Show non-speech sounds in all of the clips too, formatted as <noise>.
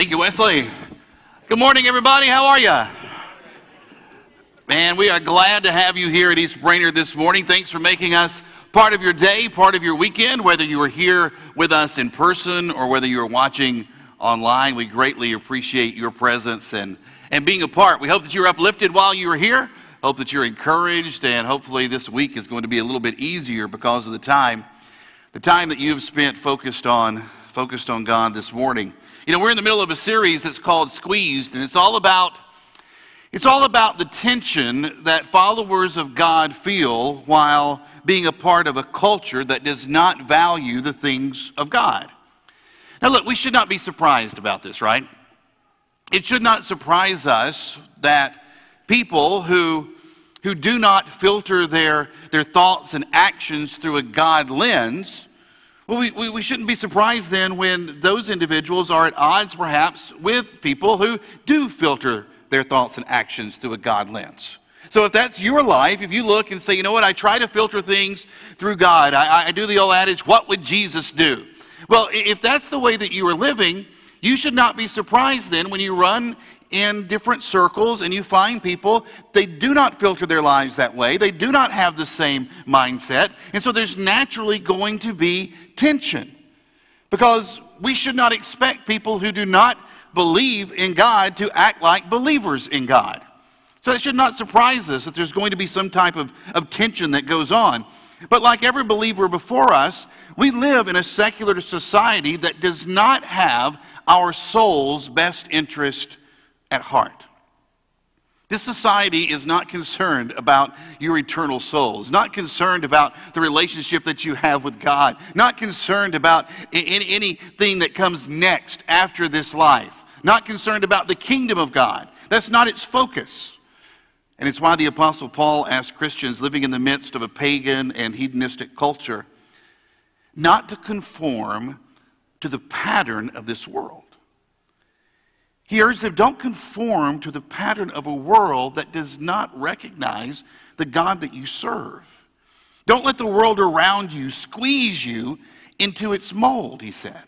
Thank you, Wesley. Good morning, everybody. How are you? Man, we are glad to have you here at East Brainerd this morning. Thanks for making us part of your day, part of your weekend, whether you are here with us in person or whether you're watching online. We greatly appreciate your presence and, and being a part. We hope that you're uplifted while you are here. Hope that you're encouraged, and hopefully this week is going to be a little bit easier because of the time, the time that you have spent focused on, focused on God this morning. You know, we're in the middle of a series that's called Squeezed, and it's all about it's all about the tension that followers of God feel while being a part of a culture that does not value the things of God. Now, look, we should not be surprised about this, right? It should not surprise us that people who, who do not filter their, their thoughts and actions through a God lens well, we, we, we, shouldn't be surprised then when those individuals are at odds perhaps with people who do filter their thoughts and actions through a God lens. So if that's your life, if you look and say, you know what, I try to filter things through God, I, I do the old adage, what would Jesus do? Well, if that's the way that you are living, you should not be surprised then when you run in different circles and you find people, they do not filter their lives that way. They do not have the same mindset. And so there's naturally going to be tension because we should not expect people who do not believe in God to act like believers in God. So it should not surprise us that there's going to be some type of, of tension that goes on. But like every believer before us, we live in a secular society that does not have our soul's best interest at heart. This society is not concerned about your eternal souls, not concerned about the relationship that you have with God, not concerned about anything that comes next after this life, not concerned about the kingdom of God. That's not its focus. And it's why the Apostle Paul asked Christians living in the midst of a pagan and hedonistic culture not to conform to the pattern of this world. He urged them, don't conform to the pattern of a world that does not recognize the God that you serve. Don't let the world around you squeeze you into its mold, he said.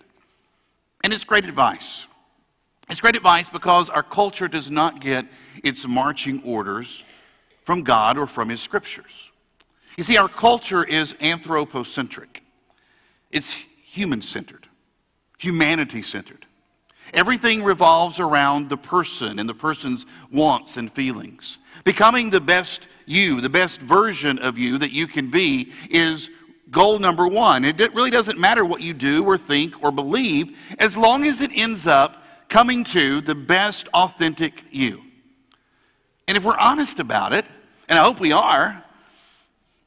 And it's great advice. It's great advice because our culture does not get its marching orders from God or from His scriptures. You see, our culture is anthropocentric, it's human centered, humanity centered. Everything revolves around the person and the person's wants and feelings. Becoming the best you, the best version of you that you can be, is goal number one. It really doesn't matter what you do or think or believe as long as it ends up coming to the best authentic you. And if we're honest about it, and I hope we are,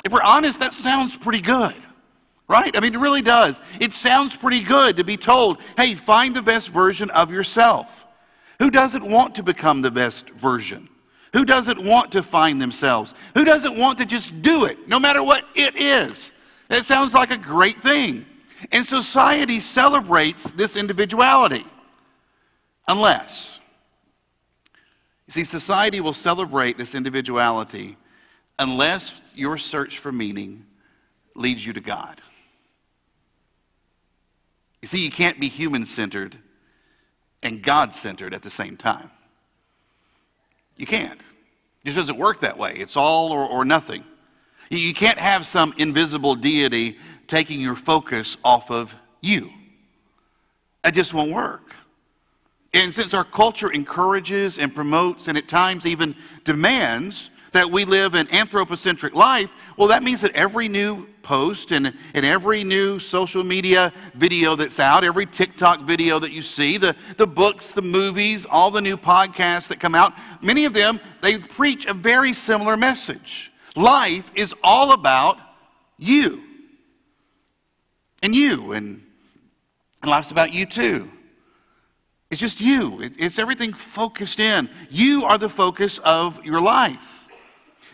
if we're honest, that sounds pretty good. Right? I mean, it really does. It sounds pretty good to be told, hey, find the best version of yourself. Who doesn't want to become the best version? Who doesn't want to find themselves? Who doesn't want to just do it, no matter what it is? It sounds like a great thing. And society celebrates this individuality. Unless, you see, society will celebrate this individuality unless your search for meaning leads you to God. You see, you can't be human centered and God centered at the same time. You can't. It just doesn't work that way. It's all or, or nothing. You can't have some invisible deity taking your focus off of you. It just won't work. And since our culture encourages and promotes and at times even demands that we live an anthropocentric life, well, that means that every new post and, and every new social media video that's out, every TikTok video that you see, the, the books, the movies, all the new podcasts that come out, many of them, they preach a very similar message. Life is all about you. And you, and, and life's about you too. It's just you. It, it's everything focused in. You are the focus of your life.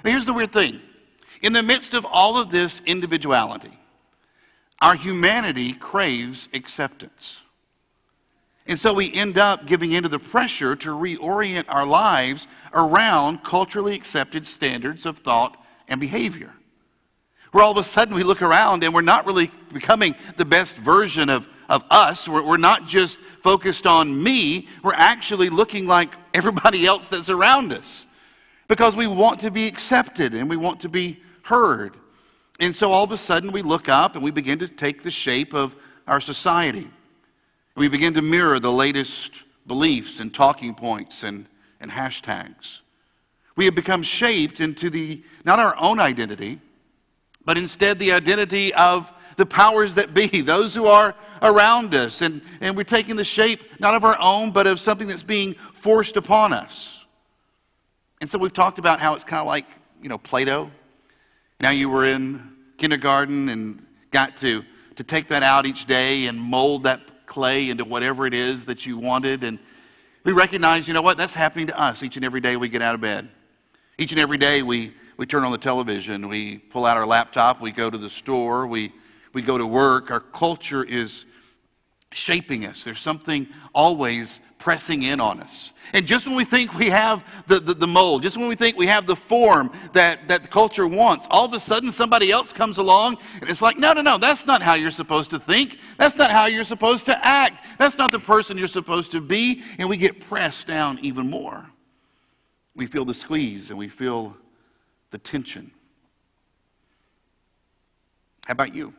Here's the weird thing in the midst of all of this individuality, our humanity craves acceptance. And so we end up giving into the pressure to reorient our lives around culturally accepted standards of thought and behavior. Where all of a sudden we look around and we're not really becoming the best version of, of us. We're, we're not just focused on me, we're actually looking like everybody else that's around us because we want to be accepted and we want to be heard. And so all of a sudden we look up and we begin to take the shape of our society. We begin to mirror the latest beliefs and talking points and, and hashtags. We have become shaped into the, not our own identity, but instead the identity of the powers that be, <laughs> those who are around us. And, and we're taking the shape not of our own, but of something that's being forced upon us. And so we've talked about how it's kind of like, you know, Play. Now you were in kindergarten and got to, to take that out each day and mold that clay into whatever it is that you wanted. And we recognize, you know what, that's happening to us each and every day we get out of bed. Each and every day we, we turn on the television, we pull out our laptop, we go to the store, we, we go to work. Our culture is shaping us. There's something always pressing in on us. And just when we think we have the, the, the, mold, just when we think we have the form that, that the culture wants, all of a sudden somebody else comes along and it's like, no, no, no, that's not how you're supposed to think. That's not how you're supposed to act. That's not the person you're supposed to be. And we get pressed down even more. We feel the squeeze and we feel the tension. How about you?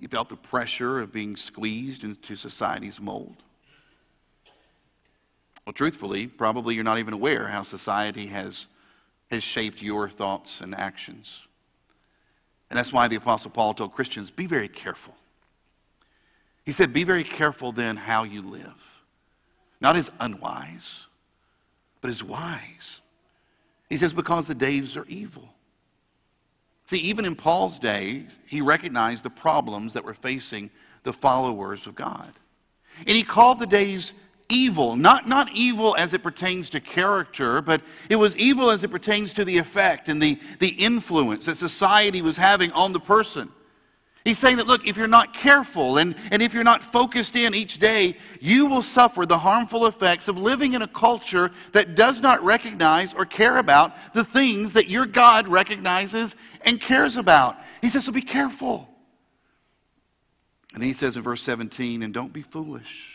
You felt the pressure of being squeezed into society's mold. Well, truthfully, probably you're not even aware how society has, has shaped your thoughts and actions. And that's why the Apostle Paul told Christians be very careful. He said, Be very careful then how you live. Not as unwise, but as wise. He says, Because the days are evil. See, even in Paul's days, he recognized the problems that were facing the followers of God. And he called the days evil, not, not evil as it pertains to character, but it was evil as it pertains to the effect and the, the influence that society was having on the person. He's saying that, look, if you're not careful and, and if you're not focused in each day, you will suffer the harmful effects of living in a culture that does not recognize or care about the things that your God recognizes and cares about. He says, so be careful. And he says in verse 17, and don't be foolish.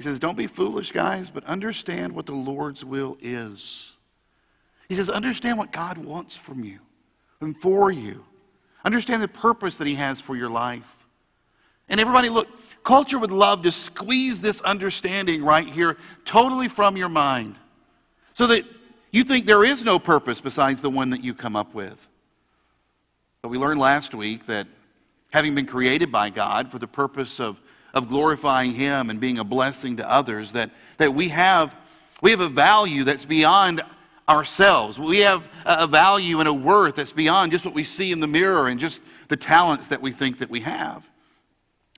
He says, Don't be foolish, guys, but understand what the Lord's will is. He says, Understand what God wants from you and for you. Understand the purpose that He has for your life. And everybody, look, culture would love to squeeze this understanding right here totally from your mind so that you think there is no purpose besides the one that you come up with. But we learned last week that having been created by God for the purpose of of glorifying Him and being a blessing to others, that, that we, have, we have a value that's beyond ourselves. We have a value and a worth that's beyond just what we see in the mirror and just the talents that we think that we have.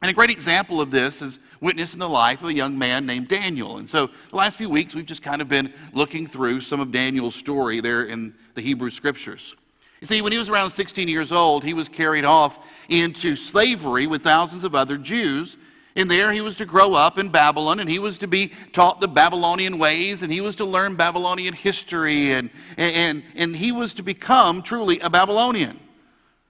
And a great example of this is witnessed in the life of a young man named Daniel. And so the last few weeks, we've just kind of been looking through some of Daniel's story there in the Hebrew Scriptures. You see, when he was around 16 years old, he was carried off into slavery with thousands of other Jews and there he was to grow up in Babylon, and he was to be taught the Babylonian ways, and he was to learn Babylonian history, and, and, and he was to become truly a Babylonian.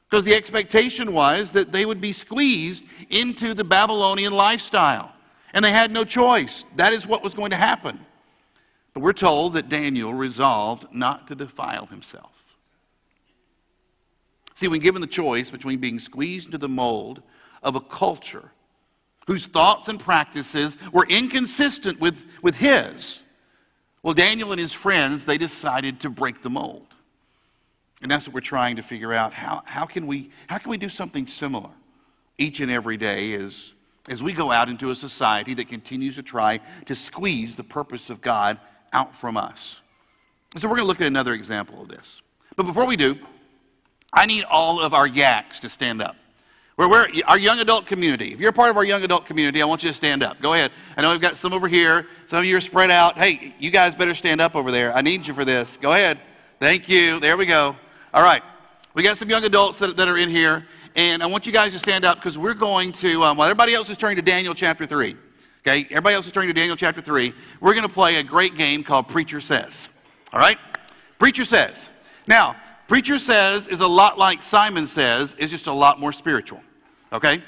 Because the expectation was that they would be squeezed into the Babylonian lifestyle. And they had no choice. That is what was going to happen. But we're told that Daniel resolved not to defile himself. See, when given the choice between being squeezed into the mold of a culture whose thoughts and practices were inconsistent with, with his. Well, Daniel and his friends, they decided to break the mold. And that's what we're trying to figure out. How, how, can, we, how can we do something similar each and every day as, as we go out into a society that continues to try to squeeze the purpose of God out from us? So we're going to look at another example of this. But before we do, I need all of our yaks to stand up. We're, our young adult community. If you're part of our young adult community, I want you to stand up. Go ahead. I know we've got some over here. Some of you are spread out. Hey, you guys better stand up over there. I need you for this. Go ahead. Thank you. There we go. All right. We got some young adults that, that are in here. And I want you guys to stand up because we're going to, um, while everybody else is turning to Daniel chapter 3, okay, everybody else is turning to Daniel chapter 3, we're going to play a great game called Preacher Says. All right? Preacher Says. Now, Preacher Says is a lot like Simon Says, it's just a lot more spiritual. Okay?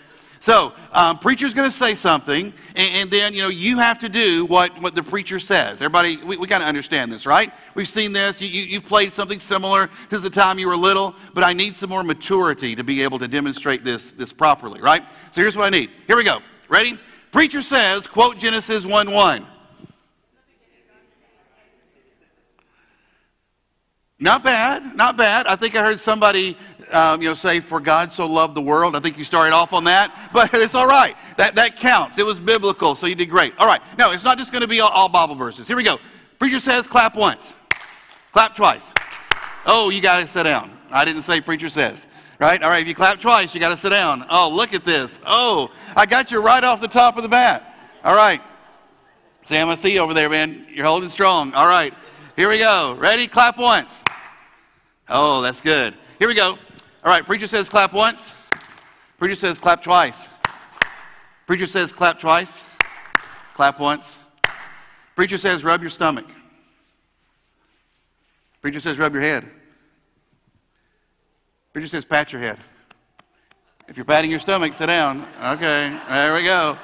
So, um, preacher's going to say something, and, and, then, you know, you have to do what, what the preacher says. Everybody, we, we kind of understand this, right? We've seen this. You, you, you played something similar since the time you were little, but I need some more maturity to be able to demonstrate this, this properly, right? So here's what I need. Here we go. Ready? Preacher says, quote Genesis 1 1. Not bad, not bad. I think I heard somebody um, you know, say, For God so loved the world. I think you started off on that, but <laughs> it's all right. That, that counts. It was biblical, so you did great. All right. No, it's not just going to be all, all Bible verses. Here we go. Preacher says, clap once, clap twice. Oh, you got to sit down. I didn't say preacher says. Right? All right, if you clap twice, you got to sit down. Oh, look at this. Oh, I got you right off the top of the bat. All right. Sam, I see you over there, man. You're holding strong. All right. Here we go. Ready? Clap once. Oh, that's good. Here we go. All right, preacher says clap once. Preacher says clap twice. Preacher says clap twice. Clap once. Preacher says rub your stomach. Preacher says rub your head. Preacher says pat your head. If you're patting your stomach, sit down. Okay, there we go.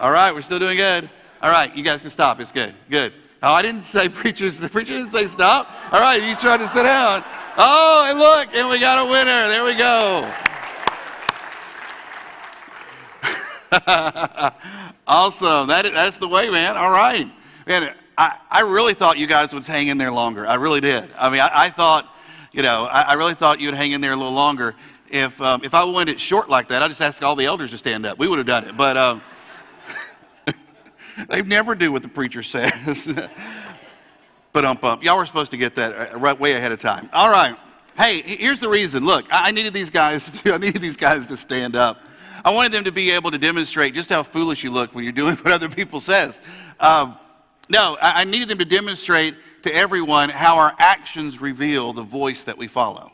All right, we're still doing good. All right, you guys can stop. It's good. Good. Oh, I didn't say preachers. The preacher didn't say stop. All right, you trying to sit down. Oh, and look, and we got a winner. There we go. <laughs> awesome. That, that's the way, man. All right. Man, I, I really thought you guys would hang in there longer. I really did. I mean, I, I thought, you know, I, I, really thought you'd hang in there a little longer. If, um, if I wanted it short like that, I'd just ask all the elders to stand up. We would have done it. But um, <laughs> they never do what the preacher says. <laughs> but um. Y'all were supposed to get that uh, right way ahead of time. All right. Hey, here's the reason. Look, I needed these guys. <laughs> To, I needed these guys to stand up. I wanted them to be able to demonstrate just how foolish you look when you're <laughs> doing what other people says. Um, no, I needed them to demonstrate to everyone how our actions reveal the voice that we follow.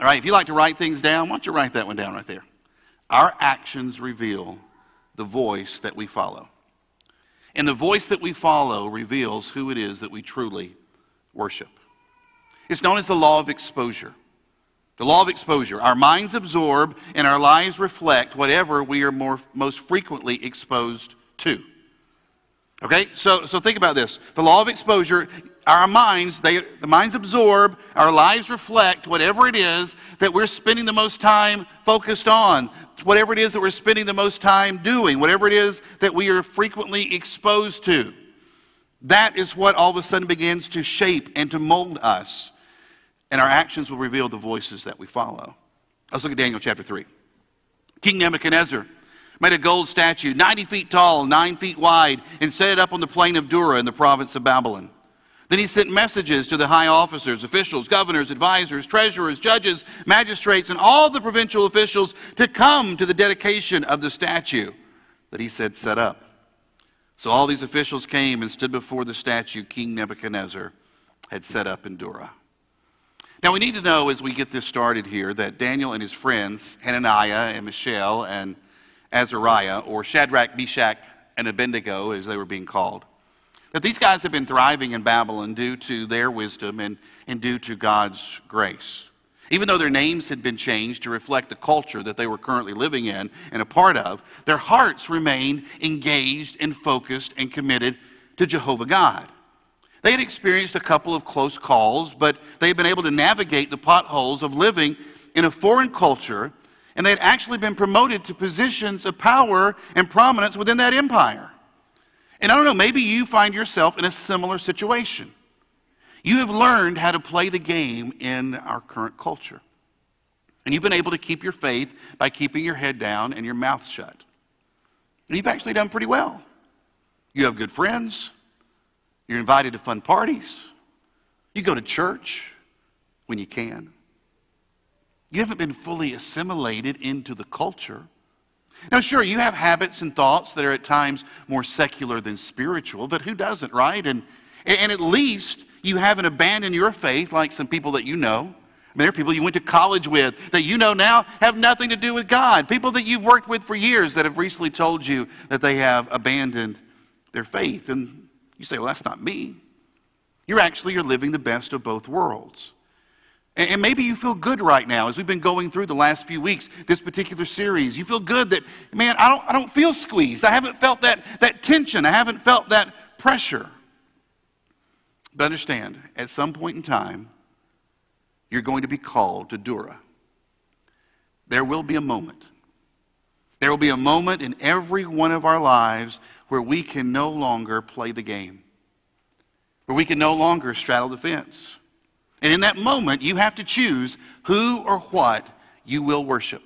All right, if you like to write things down, why don't you write that one down right there? Our actions reveal the voice that we follow. And the voice that we follow reveals who it is that we truly worship. It's known as the law of exposure. The law of exposure. Our minds absorb and our lives reflect whatever we are more, most frequently exposed to. Okay? So, so think about this. The law of exposure, our minds, they, the minds absorb, our lives reflect whatever it is that we're spending the most time focused on whatever it is that we're spending the most time doing, whatever it is that we are frequently exposed to. That is what all of a sudden begins to shape and to mold us. And our actions will reveal the voices that we follow. Let's look at Daniel chapter 3. King Nebuchadnezzar made a gold statue, 90 feet tall, 9 feet wide, and set it up on the plain of Dura in the province of Babylon. Then he sent messages to the high officers, officials, governors, advisors, treasurers, judges, magistrates, and all the provincial officials to come to the dedication of the statue that he said set up. So all these officials came and stood before the statue King Nebuchadnezzar had set up in Dura. Now we need to know as we get this started here that Daniel and his friends, Hananiah and Mishael and Azariah, or Shadrach, Meshach, and Abednego as they were being called, that these guys have been thriving in Babylon due to their wisdom and, and due to God's grace. Even though their names had been changed to reflect the culture that they were currently living in and a part of, their hearts remained engaged and focused and committed to Jehovah God. They had experienced a couple of close calls, but they had been able to navigate the potholes of living in a foreign culture, and they had actually been promoted to positions of power and prominence within that empire. And I don't know, maybe you find yourself in a similar situation. You have learned how to play the game in our current culture. And you've been able to keep your faith by keeping your head down and your mouth shut. And you've actually done pretty well. You have good friends. You're invited to fun parties. You go to church when you can. You haven't been fully assimilated into the culture. Now, sure, you have habits and thoughts that are at times more secular than spiritual, but who doesn't, right? And, and at least you haven't abandoned your faith like some people that you know. I mean, there are people you went to college with that you know now have nothing to do with God. People that you've worked with for years that have recently told you that they have abandoned their faith. And you say, well, that's not me. You're actually you're living the best of both worlds. And maybe you feel good right now as we've been going through the last few weeks, this particular series. You feel good that, man, I don't, I don't feel squeezed. I haven't felt that, that tension. I haven't felt that pressure. But understand, at some point in time, you're going to be called to Dura. There will be a moment. There will be a moment in every one of our lives where we can no longer play the game, where we can no longer straddle the fence and in that moment, you have to choose who or what you will worship.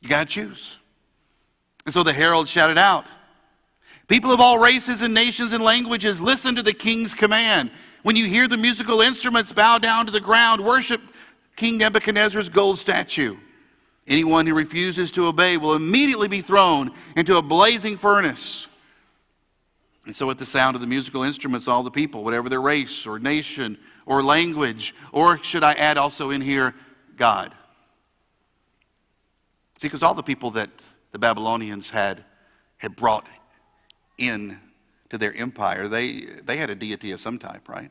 You got to choose. And so the herald shouted out People of all races and nations and languages, listen to the king's command. When you hear the musical instruments, bow down to the ground, worship King Nebuchadnezzar's gold statue. Anyone who refuses to obey will immediately be thrown into a blazing furnace. And so, at the sound of the musical instruments, all the people, whatever their race or nation or language, or should I add also in here, God? See, because all the people that the Babylonians had, had brought in to their empire, they, they had a deity of some type, right?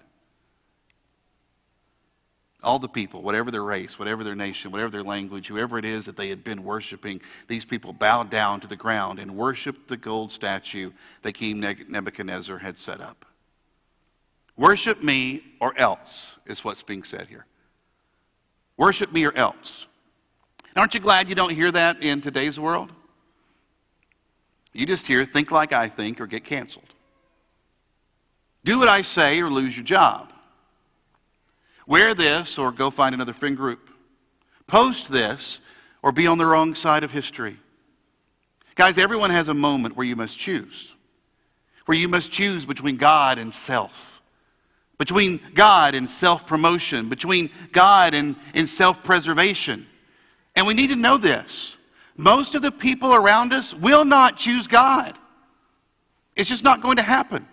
All the people, whatever their race, whatever their nation, whatever their language, whoever it is that they had been worshiping, these people bowed down to the ground and worshiped the gold statue that King Nebuchadnezzar had set up. Worship me or else, is what's being said here. Worship me or else. Aren't you glad you don't hear that in today's world? You just hear, think like I think or get canceled. Do what I say or lose your job. Wear this or go find another friend group. Post this or be on the wrong side of history. Guys, everyone has a moment where you must choose, where you must choose between God and self between God and self promotion, between God and, and self preservation. And we need to know this. Most of the people around us will not choose God. It's just not going to happen.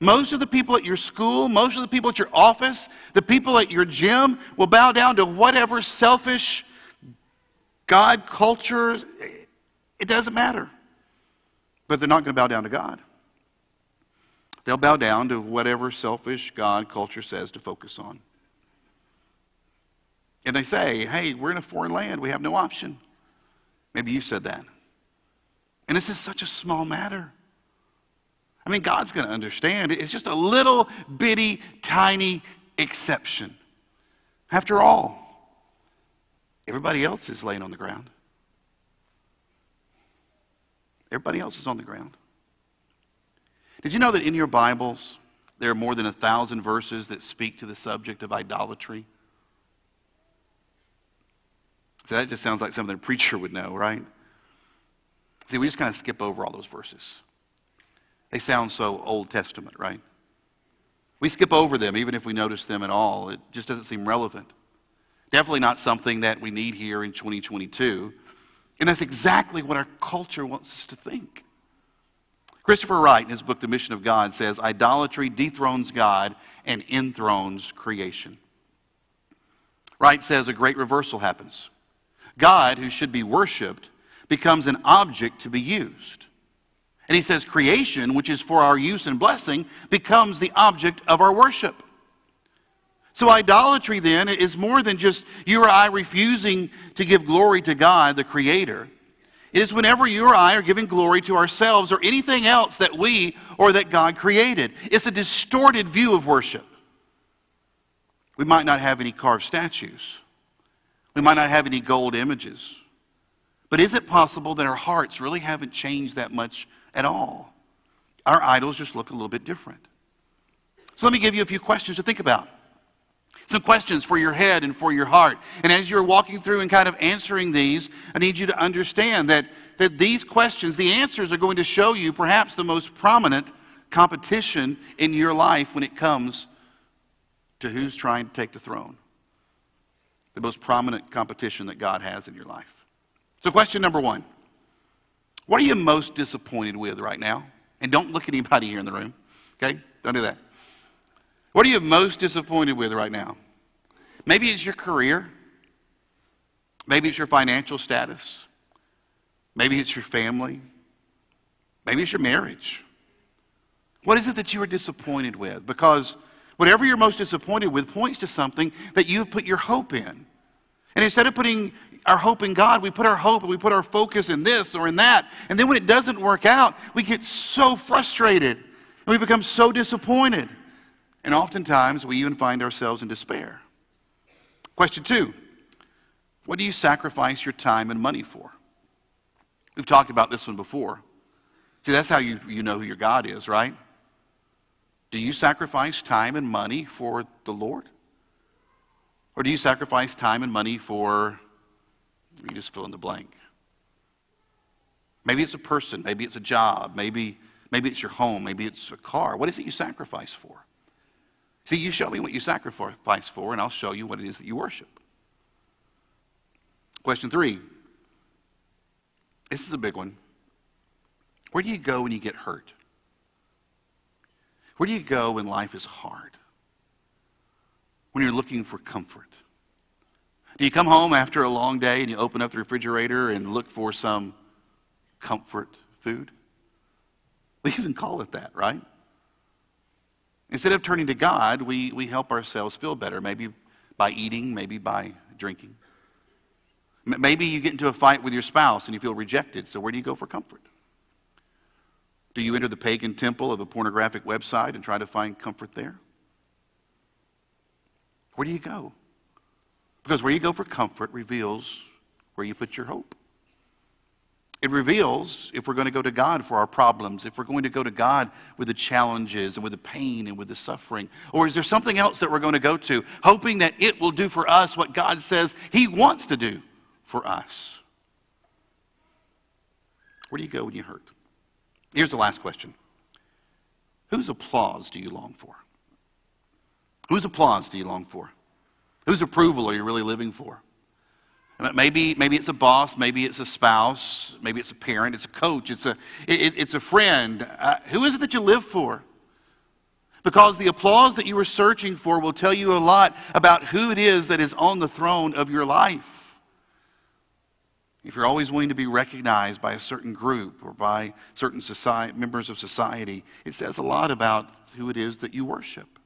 Most of the people at your school, most of the people at your office, the people at your gym will bow down to whatever selfish God culture. It doesn't matter. But they're not going to bow down to God. They'll bow down to whatever selfish God culture says to focus on. And they say, hey, we're in a foreign land. We have no option. Maybe you said that. And this is such a small matter. I mean, God's going to understand. It's just a little bitty, tiny exception. After all, everybody else is laying on the ground. Everybody else is on the ground. Did you know that in your Bibles, there are more than a thousand verses that speak to the subject of idolatry? So that just sounds like something a preacher would know, right? See, we just kind of skip over all those verses. They sound so Old Testament, right? We skip over them even if we notice them at all. It just doesn't seem relevant. Definitely not something that we need here in 2022. And that's exactly what our culture wants us to think. Christopher Wright, in his book, The Mission of God, says idolatry dethrones God and enthrones creation. Wright says a great reversal happens. God, who should be worshiped, becomes an object to be used. And he says creation, which is for our use and blessing, becomes the object of our worship. So, idolatry then is more than just you or I refusing to give glory to God, the Creator. It is whenever you or I are giving glory to ourselves or anything else that we or that God created. It's a distorted view of worship. We might not have any carved statues, we might not have any gold images. But is it possible that our hearts really haven't changed that much at all? Our idols just look a little bit different. So let me give you a few questions to think about some questions for your head and for your heart. And as you're walking through and kind of answering these, I need you to understand that, that these questions, the answers are going to show you perhaps the most prominent competition in your life when it comes to who's trying to take the throne. The most prominent competition that God has in your life. So, question number one What are you most disappointed with right now? And don't look at anybody here in the room, okay? Don't do that. What are you most disappointed with right now? Maybe it's your career. Maybe it's your financial status. Maybe it's your family. Maybe it's your marriage. What is it that you are disappointed with? Because Whatever you're most disappointed with points to something that you've put your hope in. And instead of putting our hope in God, we put our hope and we put our focus in this or in that. And then when it doesn't work out, we get so frustrated and we become so disappointed. And oftentimes we even find ourselves in despair. Question two What do you sacrifice your time and money for? We've talked about this one before. See, that's how you, you know who your God is, right? Do you sacrifice time and money for the Lord? Or do you sacrifice time and money for, you just fill in the blank? Maybe it's a person, maybe it's a job, maybe, maybe it's your home, maybe it's a car. What is it you sacrifice for? See, you show me what you sacrifice for, and I'll show you what it is that you worship. Question three. This is a big one. Where do you go when you get hurt? Where do you go when life is hard? When you're looking for comfort? Do you come home after a long day and you open up the refrigerator and look for some comfort food? We even call it that, right? Instead of turning to God, we, we help ourselves feel better, maybe by eating, maybe by drinking. Maybe you get into a fight with your spouse and you feel rejected, so where do you go for comfort? Do you enter the pagan temple of a pornographic website and try to find comfort there? Where do you go? Because where you go for comfort reveals where you put your hope. It reveals if we're going to go to God for our problems, if we're going to go to God with the challenges and with the pain and with the suffering. Or is there something else that we're going to go to, hoping that it will do for us what God says He wants to do for us? Where do you go when you hurt? Here's the last question Whose applause do you long for? Whose applause do you long for? Whose approval are you really living for? Maybe, maybe it's a boss, maybe it's a spouse, maybe it's a parent, it's a coach, it's a, it, it's a friend. Uh, who is it that you live for? Because the applause that you are searching for will tell you a lot about who it is that is on the throne of your life if you're always willing to be recognized by a certain group or by certain society, members of society, it says a lot about who it is that you worship.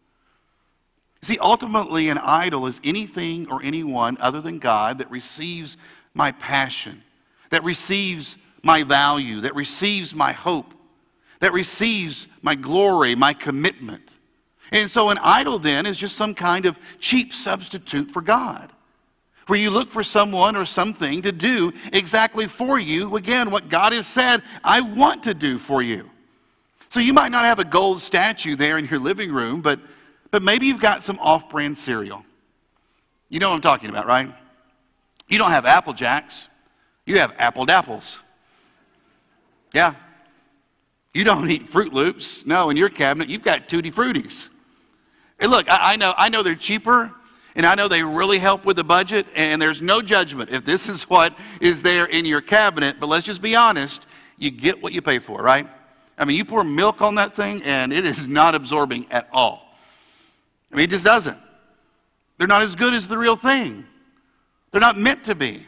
See, ultimately, an idol is anything or anyone other than God that receives my passion, that receives my value, that receives my hope, that receives my glory, my commitment. And so, an idol then is just some kind of cheap substitute for God where you look for someone or something to do exactly for you, again, what God has said, I want to do for you. So you might not have a gold statue there in your living room, but, but maybe you've got some off brand cereal. You know what I'm talking about, right? You don't have Apple Jacks, you have Apple Dapples. Yeah. You don't <laughs> eat Froot Loops. No, in your cabinet, you've got Tootie Fruities. And look, I, I, know, I know they're cheaper, and I know they really help with the budget, and there's no judgment if this is what is there in your cabinet, but let's just be honest. You get what you pay for, right? I mean, you pour milk on that thing, and it is not absorbing at all. I mean, it just doesn't. They're not as good as the real thing. They're not meant to be.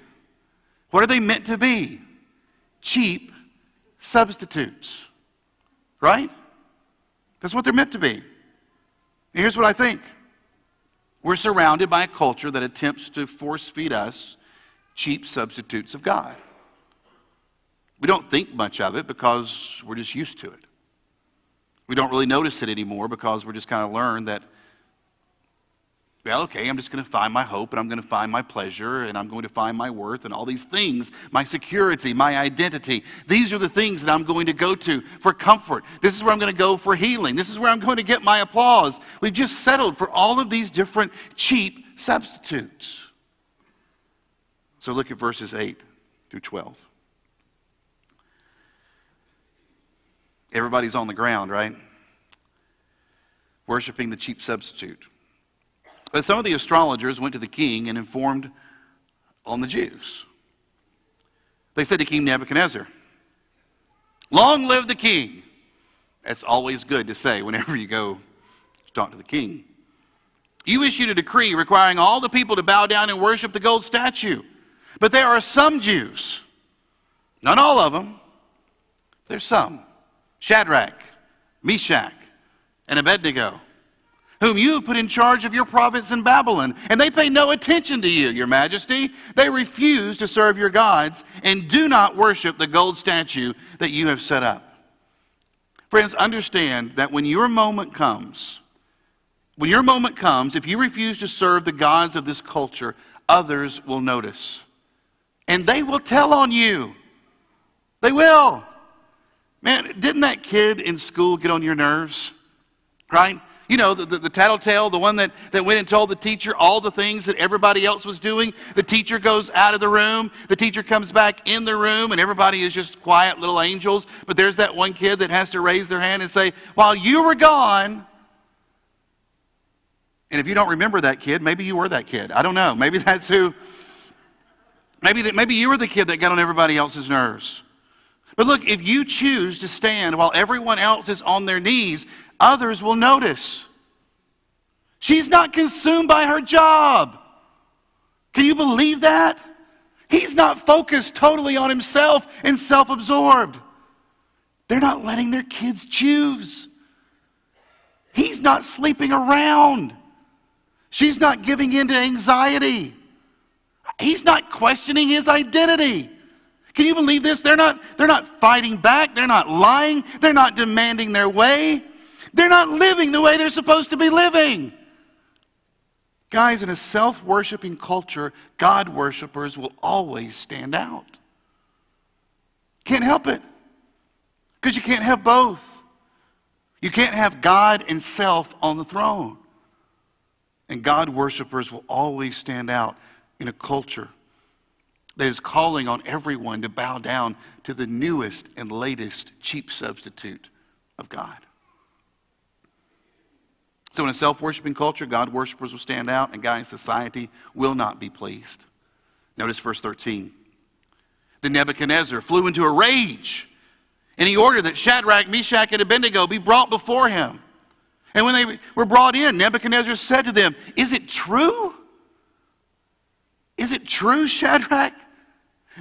What are they meant to be? Cheap substitutes, right? That's what they're meant to be. And here's what I think we're surrounded by a culture that attempts to force feed us cheap substitutes of God. We don't think much of it because we're just used to it. We don't really notice it anymore because we're just kind of learned that well, okay, I'm just going to find my hope and I'm going to find my pleasure and I'm going to find my worth and all these things, my security, my identity. These are the things that I'm going to go to for comfort. This is where I'm going to go for healing. This is where I'm going to get my applause. We've just settled for all of these different cheap substitutes. So look at verses 8 through 12. Everybody's on the ground, right? Worshipping the cheap substitute. But some of the astrologers went to the king and informed on the Jews. They said to King Nebuchadnezzar, Long live the king. That's always good to say whenever you go to talk to the king. You issued a decree requiring all the people to bow down and worship the gold statue. But there are some Jews, not all of them, there's some Shadrach, Meshach, and Abednego whom you have put in charge of your province in Babylon. And they pay no attention to you, your majesty. They refuse to serve your gods and do not worship the gold statue that you have set up. Friends, understand that when your moment comes, when your moment comes, if you refuse to serve the gods of this culture, others will notice. And they will tell on you. They will. Man, didn't that kid in school get on your nerves? Right? You know, the, the, the, tattletale, the one that, that went and told the teacher all the things that everybody else was doing. The teacher goes out of the room. The teacher comes back in the room, and everybody is just quiet little angels. But there's that one kid that has to raise their hand and say, While you were gone, and if you don't remember that kid, maybe you were that kid. I don't know. Maybe that's who. Maybe, that, maybe you were the kid that got on everybody else's nerves. But look, if you choose to stand while everyone else is on their knees, others will notice. She's not consumed by her job. Can you believe that? He's not focused totally on himself and self absorbed. They're not letting their kids choose. He's not sleeping around. She's not giving in to anxiety. He's not questioning his identity. Can you believe this? They're not, they're not fighting back. They're not lying. They're not demanding their way. They're not living the way they're supposed to be living. Guys, in a self worshiping culture, God worshippers will always stand out. Can't help it. Because you can't have both. You can't have God and self on the throne. And God worshippers will always stand out in a culture that is calling on everyone to bow down to the newest and latest cheap substitute of God. So, in a self worshiping culture, God worshippers will stand out, and guys, society will not be pleased. Notice verse 13. Then Nebuchadnezzar flew into a rage, and he ordered that Shadrach, Meshach, and Abednego be brought before him. And when they were brought in, Nebuchadnezzar said to them, Is it true? Is it true, Shadrach?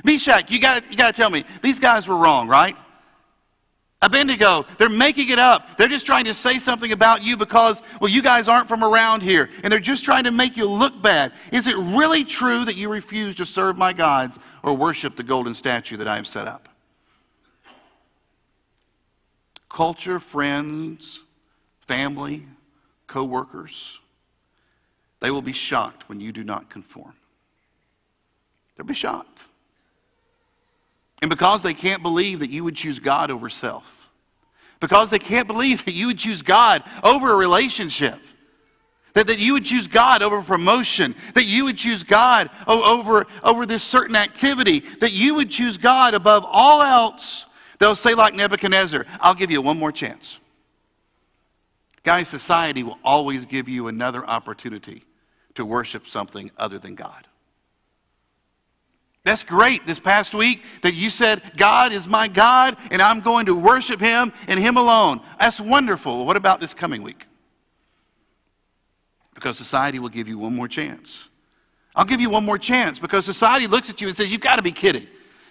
Meshach, you got you to tell me, these guys were wrong, right? Abednego, they're making it up. They're just trying to say something about you because, well, you guys aren't from around here. And they're just trying to make you look bad. Is it really true that you refuse to serve my gods or worship the golden statue that I have set up? Culture, friends, family, co workers, they will be shocked when you do not conform. They'll be shocked. And because they can't believe that you would choose God over self, because they can't believe that you would choose God over a relationship, that, that you would choose God over promotion, that you would choose God over, over this certain activity, that you would choose God above all else, they'll say, like Nebuchadnezzar, I'll give you one more chance. Guys, society will always give you another opportunity to worship something other than God. That's great this past week that you said, God is my God and I'm going to worship Him and Him alone. That's wonderful. What about this coming week? Because society will give you one more chance. I'll give you one more chance because society looks at you and says, You've got to be kidding.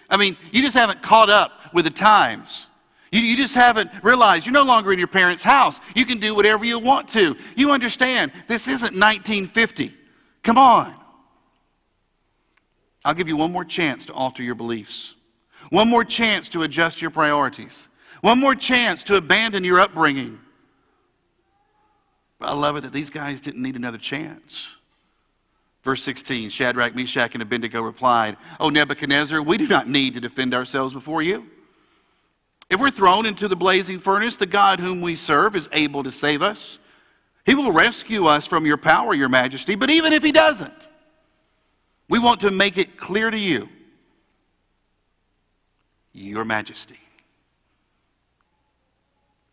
I mean, you just haven't caught up with the times. You, you just haven't realized you're no longer in your parents' house. You can do whatever you want to. You understand, this isn't 1950. Come on. I'll give you one more chance to alter your beliefs, one more chance to adjust your priorities, one more chance to abandon your upbringing. But I love it that these guys didn't need another chance. Verse 16 Shadrach, Meshach, and Abednego replied, O Nebuchadnezzar, we do not need to defend ourselves before you. If we're thrown into the blazing furnace, the God whom we serve is able to save us. He will rescue us from your power, your majesty. But even if he doesn't, we want to make it clear to you, Your Majesty,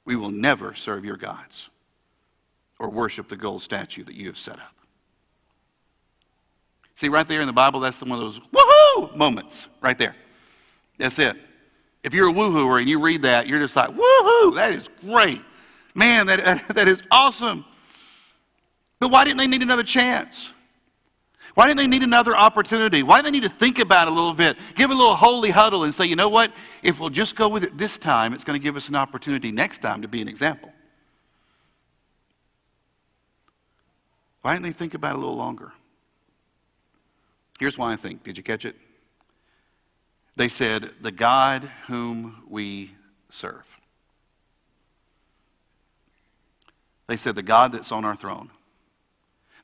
we will never serve your gods or worship the gold statue that you have set up. See, right there in the Bible, that's one of those woohoo moments right there. That's it. If you're a woohooer and you read that, you're just like, woohoo, that is great. Man, that, <laughs> that is awesome. But why didn't they need another chance? Why didn't they need another opportunity? Why do they need to think about it a little bit? Give a little holy huddle and say, you know what? If we'll just go with it this time, it's going to give us an opportunity next time to be an example. Why didn't they think about it a little longer? Here's why I think. Did you catch it? They said, The God whom we serve. They said, The God that's on our throne,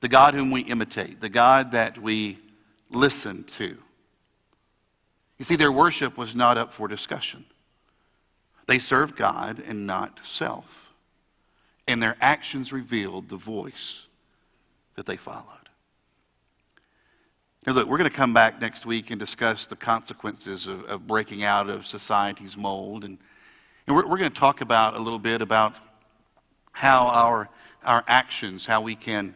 the God whom we imitate, the God that we listen to. You see, their worship was not up for discussion. They served God and not self. And their actions revealed the voice that they followed. Now, look, we're going to come back next week and discuss the consequences of, of breaking out of society's mold. And, and we're, we're going to talk about a little bit about how our, our actions, how we can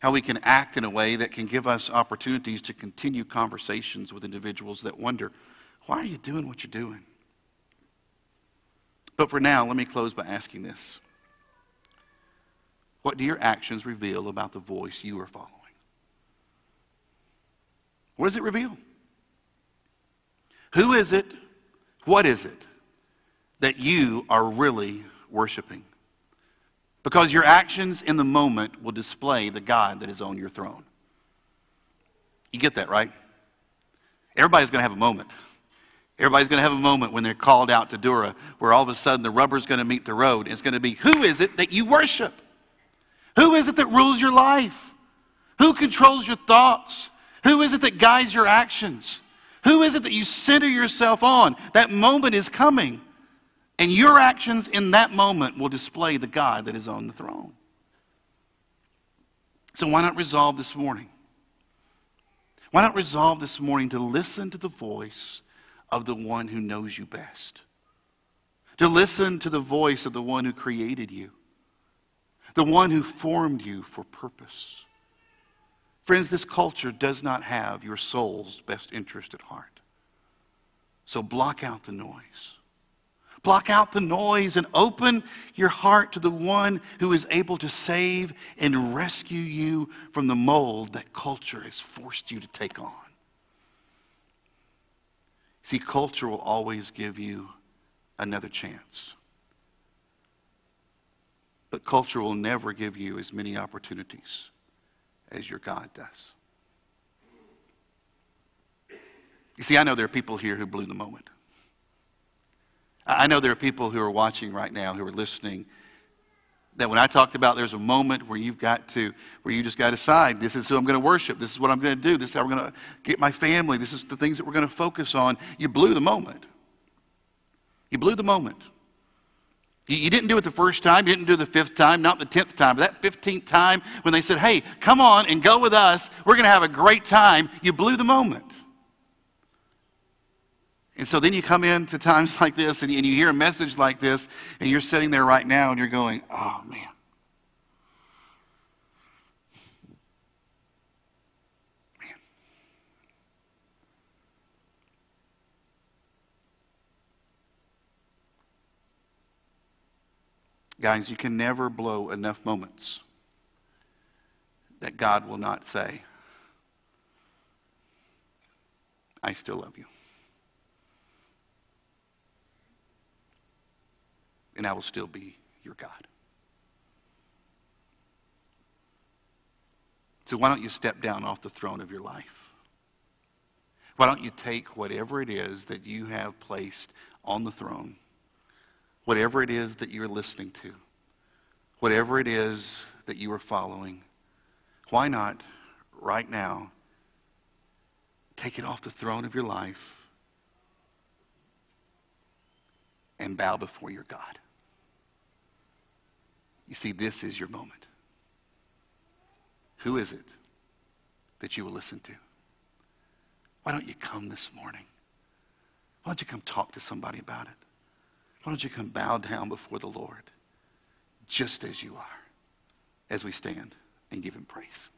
how we can act in a way that can give us opportunities to continue conversations with individuals that wonder, why are you doing what you're doing? But for now, let me close by asking this What do your actions reveal about the voice you are following? What does it reveal? Who is it? What is it that you are really worshiping? Because your actions in the moment will display the God that is on your throne. You get that, right? Everybody's going to have a moment. Everybody's going to have a moment when they're called out to Dura where all of a sudden the rubber's going to meet the road. It's going to be who is it that you worship? Who is it that rules your life? Who controls your thoughts? Who is it that guides your actions? Who is it that you center yourself on? That moment is coming. And your actions in that moment will display the God that is on the throne. So, why not resolve this morning? Why not resolve this morning to listen to the voice of the one who knows you best? To listen to the voice of the one who created you, the one who formed you for purpose. Friends, this culture does not have your soul's best interest at heart. So block out the noise. Block out the noise and open your heart to the one who is able to save and rescue you from the mold that culture has forced you to take on. See, culture will always give you another chance. But culture will never give you as many opportunities as your God does. You see, I know there are people here who blew the moment. I know there are people who are watching right now who are listening that when I talked about there's a moment where you've got to, where you just got to decide, this is who I'm going to worship, this is what I'm going to do, this is how we're going to get my family, this is the things that we're going to focus on. You blew the moment. You blew the moment. You, you didn't do it the first time, you didn't do it the fifth time, not the tenth time, but that fifteenth time when they said, hey, come on and go with us, we're going to have a great time, you blew the moment. And so then you come into times <laughs> like this and, and you hear a message like this, and you're sitting there right now and you're going, oh, man. Man. Guys, you can never blow enough moments that God will not say, I still love you. And I will still be your God. So why don't you step down off the throne of your life? Why don't you take whatever it is that you have placed on the throne, whatever it is that you're listening to, whatever it is that you are following, why not right now take it off the throne of your life and bow before your God? You see, this is your moment. Who is it that you will listen to? Why don't you come this morning? Why don't you come talk to somebody about it? Why don't you come bow down before the Lord just as you are as we stand and give him praise?